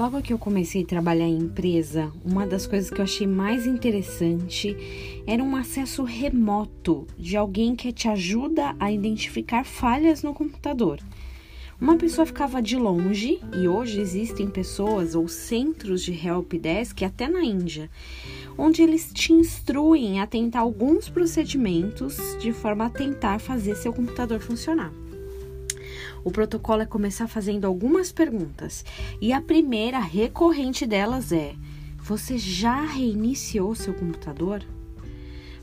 Logo que eu comecei a trabalhar em empresa, uma das coisas que eu achei mais interessante era um acesso remoto de alguém que te ajuda a identificar falhas no computador. Uma pessoa ficava de longe e hoje existem pessoas ou centros de help desk até na Índia, onde eles te instruem a tentar alguns procedimentos de forma a tentar fazer seu computador funcionar. O protocolo é começar fazendo algumas perguntas. E a primeira recorrente delas é: Você já reiniciou seu computador?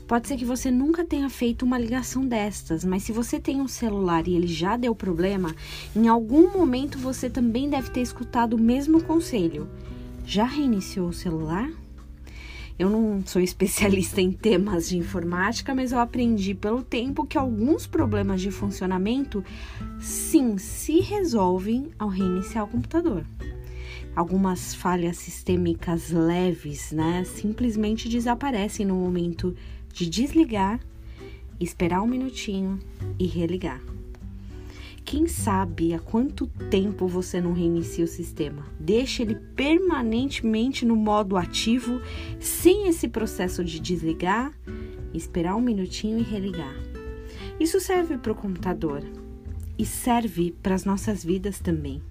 Pode ser que você nunca tenha feito uma ligação destas, mas se você tem um celular e ele já deu problema, em algum momento você também deve ter escutado o mesmo conselho. Já reiniciou o celular? Eu não sou especialista em temas de informática, mas eu aprendi pelo tempo que alguns problemas de funcionamento sim se resolvem ao reiniciar o computador. Algumas falhas sistêmicas leves, né, simplesmente desaparecem no momento de desligar, esperar um minutinho e religar. Quem sabe há quanto tempo você não reinicia o sistema? Deixa ele permanentemente no modo ativo, sem esse processo de desligar, esperar um minutinho e religar. Isso serve para o computador e serve para as nossas vidas também.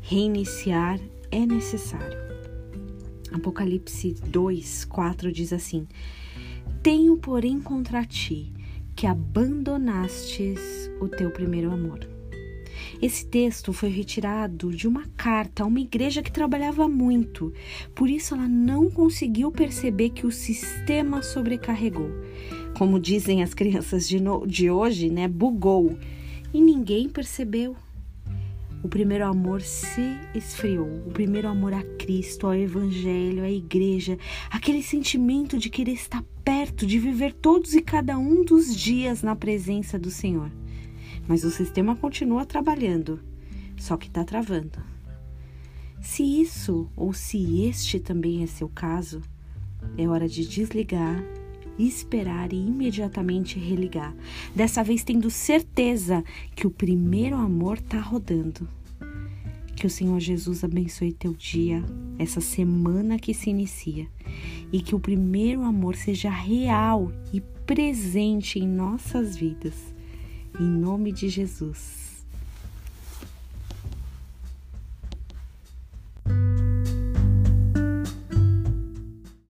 Reiniciar é necessário. Apocalipse 2, 4 diz assim: Tenho, porém, contra ti que abandonastes o teu primeiro amor. Esse texto foi retirado de uma carta a uma igreja que trabalhava muito, por isso ela não conseguiu perceber que o sistema sobrecarregou. Como dizem as crianças de, no, de hoje, né? Bugou. E ninguém percebeu. O primeiro amor se esfriou. O primeiro amor a Cristo, ao Evangelho, à igreja. Aquele sentimento de querer estar perto, de viver todos e cada um dos dias na presença do Senhor mas o sistema continua trabalhando, só que está travando. Se isso ou se este também é seu caso, é hora de desligar, esperar e imediatamente religar. Dessa vez tendo certeza que o primeiro amor está rodando. Que o Senhor Jesus abençoe teu dia, essa semana que se inicia, e que o primeiro amor seja real e presente em nossas vidas em nome de Jesus.